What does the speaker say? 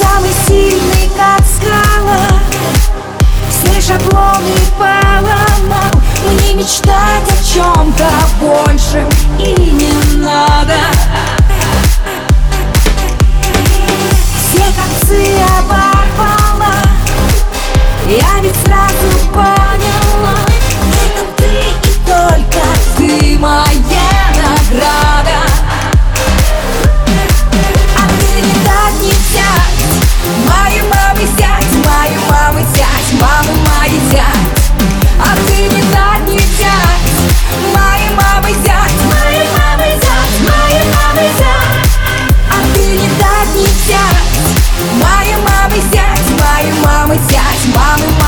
Самый сильный, как скала Все шаблоны поломал. Мне мечтать о чем-то большем И не надо. Все концы оборвала Я ведь сразу поняла В этом ты и только ты моя. Мамы, мамы